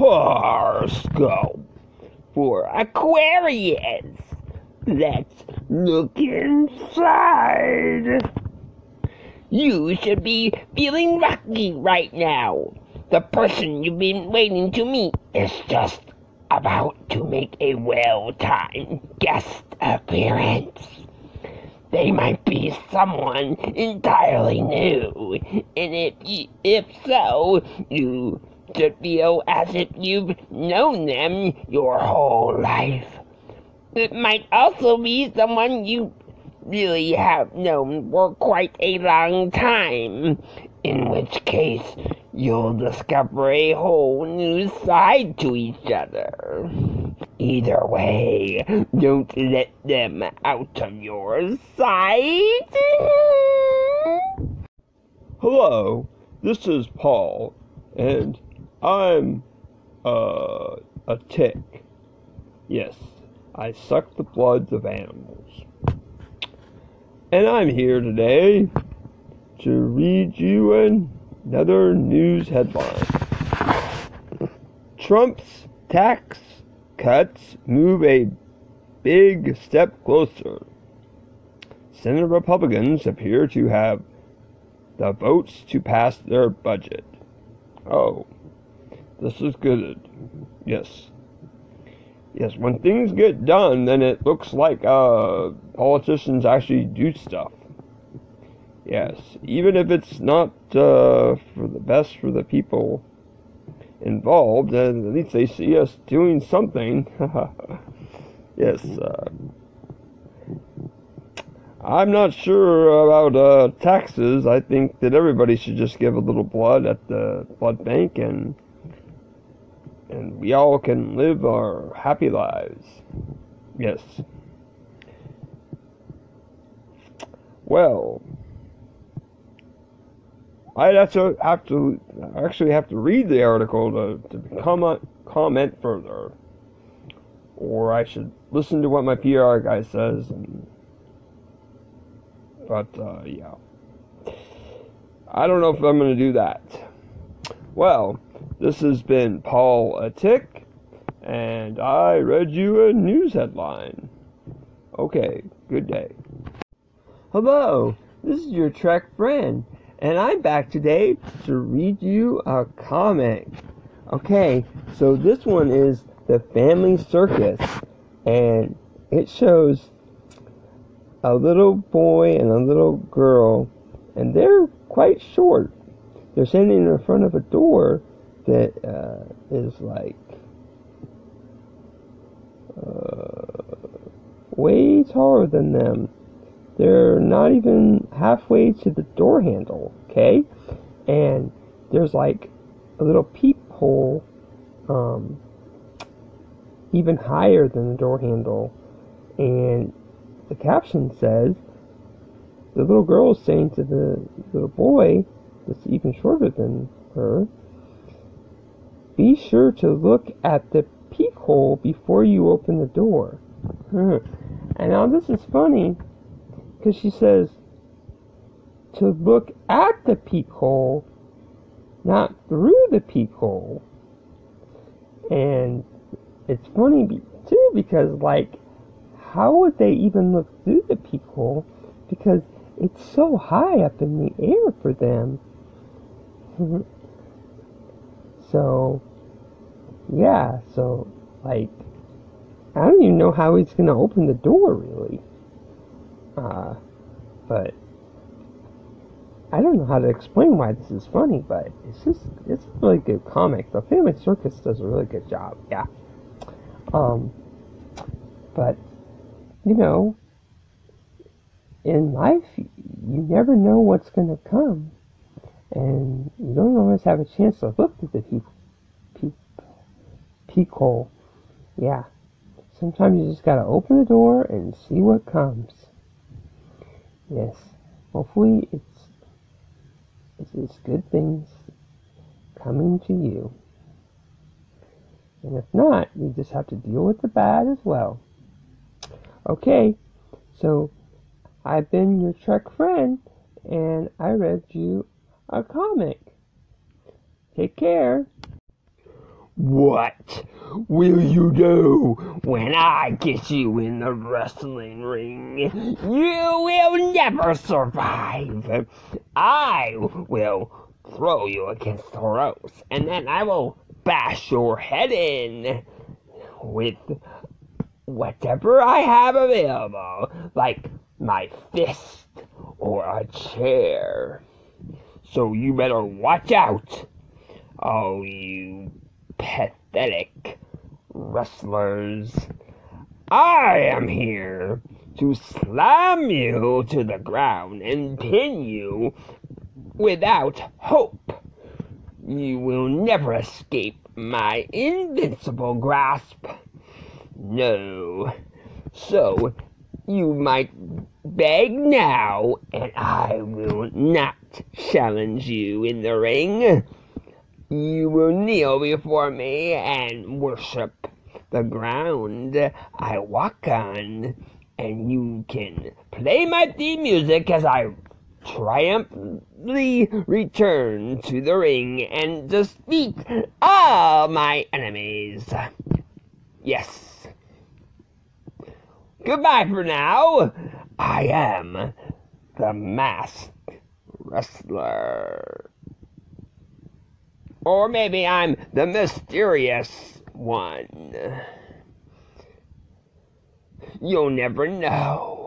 horoscope for Aquarius. Let's look inside. You should be feeling lucky right now. The person you've been waiting to meet is just about to make a well timed guest appearance. They might be someone entirely new, and if if so, you should feel as if you've known them your whole life. It might also be someone you really have known for quite a long time, in which case you'll discover a whole new side to each other. Either way, don't let them out of your sight. Hello, this is Paul, and I'm uh, a tick. Yes, I suck the bloods of animals. And I'm here today to read you another news headline. Trump's tax cuts move a big step closer. Senate Republicans appear to have the votes to pass their budget. Oh, this is good. Yes. Yes, when things get done, then it looks like uh, politicians actually do stuff. Yes, even if it's not uh, for the best for the people involved, at least they see us doing something. yes. Uh, I'm not sure about uh, taxes. I think that everybody should just give a little blood at the blood bank and and we all can live our happy lives. Yes. Well, I'd have to have to actually have to read the article to, to comment comment further, or I should listen to what my PR guy says. And, but uh, yeah, I don't know if I'm going to do that. Well, this has been Paul a Tick, and I read you a news headline. Okay, good day. Hello, this is your Trek friend, and I'm back today to read you a comic. Okay, so this one is The Family Circus, and it shows a little boy and a little girl, and they're quite short. They're standing in front of a door that uh, is like uh, way taller than them. They're not even halfway to the door handle, okay? And there's like a little peephole um, even higher than the door handle. And the caption says, the little girl is saying to the little boy, that's even shorter than her, be sure to look at the peek hole before you open the door. Hmm. and now this is funny because she says to look at the peek hole, not through the peek hole. And it's funny too because, like, how would they even look through the peek hole? Because it's so high up in the air for them. so, yeah, so, like, I don't even know how he's gonna open the door, really. Uh, but I don't know how to explain why this is funny, but it's just it's a really good comic. The Family Circus does a really good job, yeah. Um, but you know, in life, you never know what's gonna come, and you don't always have a chance to look at the peep, peek hole. Yeah, sometimes you just gotta open the door and see what comes. Yes, hopefully it's it's, good things coming to you. And if not, you just have to deal with the bad as well. Okay, so I've been your Trek friend, and I read you a comic. Take care. What will you do when I get you in the wrestling ring? You will never survive. I will throw you against the ropes, and then I will bash your head in with whatever I have available, like my fist or a chair. So you better watch out. Oh, you pathetic wrestlers. I am here to slam you to the ground and pin you without hope. You will never escape my invincible grasp. No. So, you might beg now, and I will not challenge you in the ring. You will kneel before me and worship the ground I walk on, and you can play my theme music as I triumphantly return to the ring and defeat all my enemies. Yes. Goodbye for now. I am the masked wrestler. Or maybe I'm the mysterious one. You'll never know.